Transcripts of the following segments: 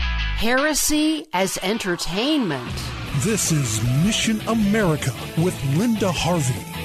Heresy as entertainment. This is Mission America with Linda Harvey.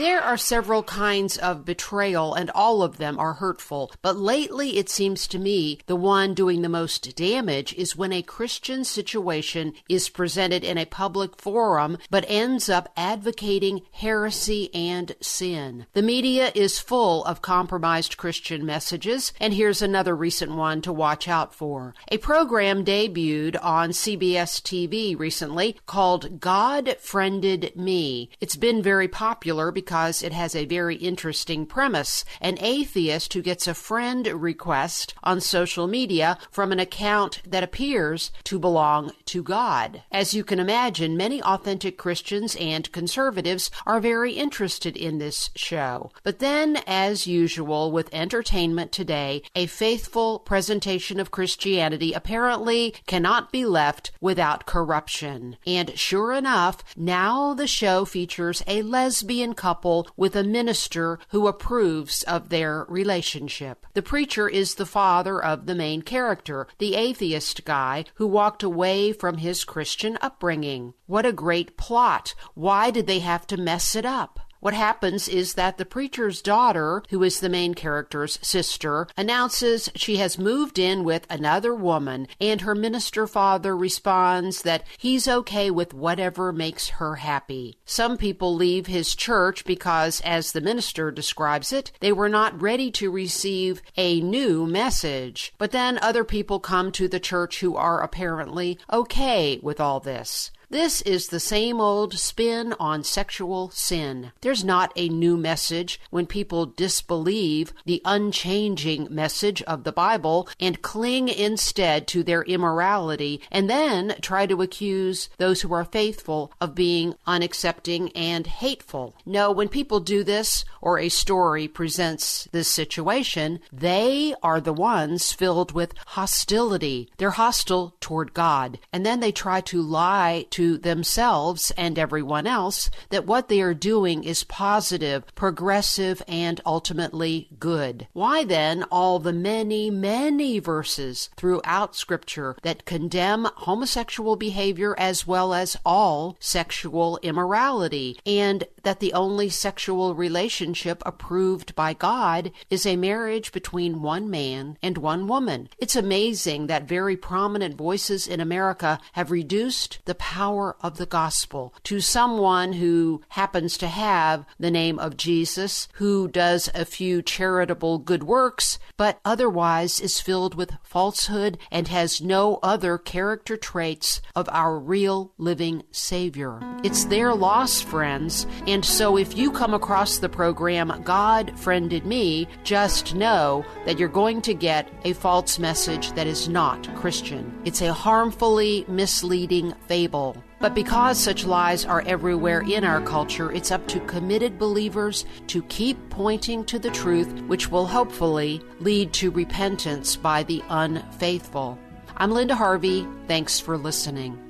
There are several kinds of betrayal, and all of them are hurtful. But lately, it seems to me the one doing the most damage is when a Christian situation is presented in a public forum but ends up advocating heresy and sin. The media is full of compromised Christian messages, and here's another recent one to watch out for. A program debuted on CBS TV recently called God Friended Me. It's been very popular because because it has a very interesting premise. An atheist who gets a friend request on social media from an account that appears to belong to God. As you can imagine, many authentic Christians and conservatives are very interested in this show. But then, as usual with entertainment today, a faithful presentation of Christianity apparently cannot be left without corruption. And sure enough, now the show features a lesbian couple couple with a minister who approves of their relationship. The preacher is the father of the main character, the atheist guy who walked away from his Christian upbringing. What a great plot! Why did they have to mess it up? What happens is that the preacher's daughter, who is the main character's sister, announces she has moved in with another woman, and her minister father responds that he's okay with whatever makes her happy. Some people leave his church because, as the minister describes it, they were not ready to receive a new message. But then other people come to the church who are apparently okay with all this. This is the same old spin on sexual sin. There's not a new message when people disbelieve the unchanging message of the Bible and cling instead to their immorality and then try to accuse those who are faithful of being unaccepting and hateful. No, when people do this or a story presents this situation, they are the ones filled with hostility. They're hostile toward God. And then they try to lie to to themselves and everyone else that what they are doing is positive, progressive, and ultimately good. Why then all the many, many verses throughout Scripture that condemn homosexual behavior as well as all sexual immorality, and that the only sexual relationship approved by God is a marriage between one man and one woman? It's amazing that very prominent voices in America have reduced the power of the gospel to someone who happens to have the name of Jesus, who does a few charitable good works, but otherwise is filled with falsehood and has no other character traits of our real living Savior. It's their loss, friends, and so if you come across the program God Friended Me, just know that you're going to get a false message that is not Christian. It's a harmfully misleading fable. But because such lies are everywhere in our culture, it's up to committed believers to keep pointing to the truth, which will hopefully lead to repentance by the unfaithful. I'm Linda Harvey. Thanks for listening.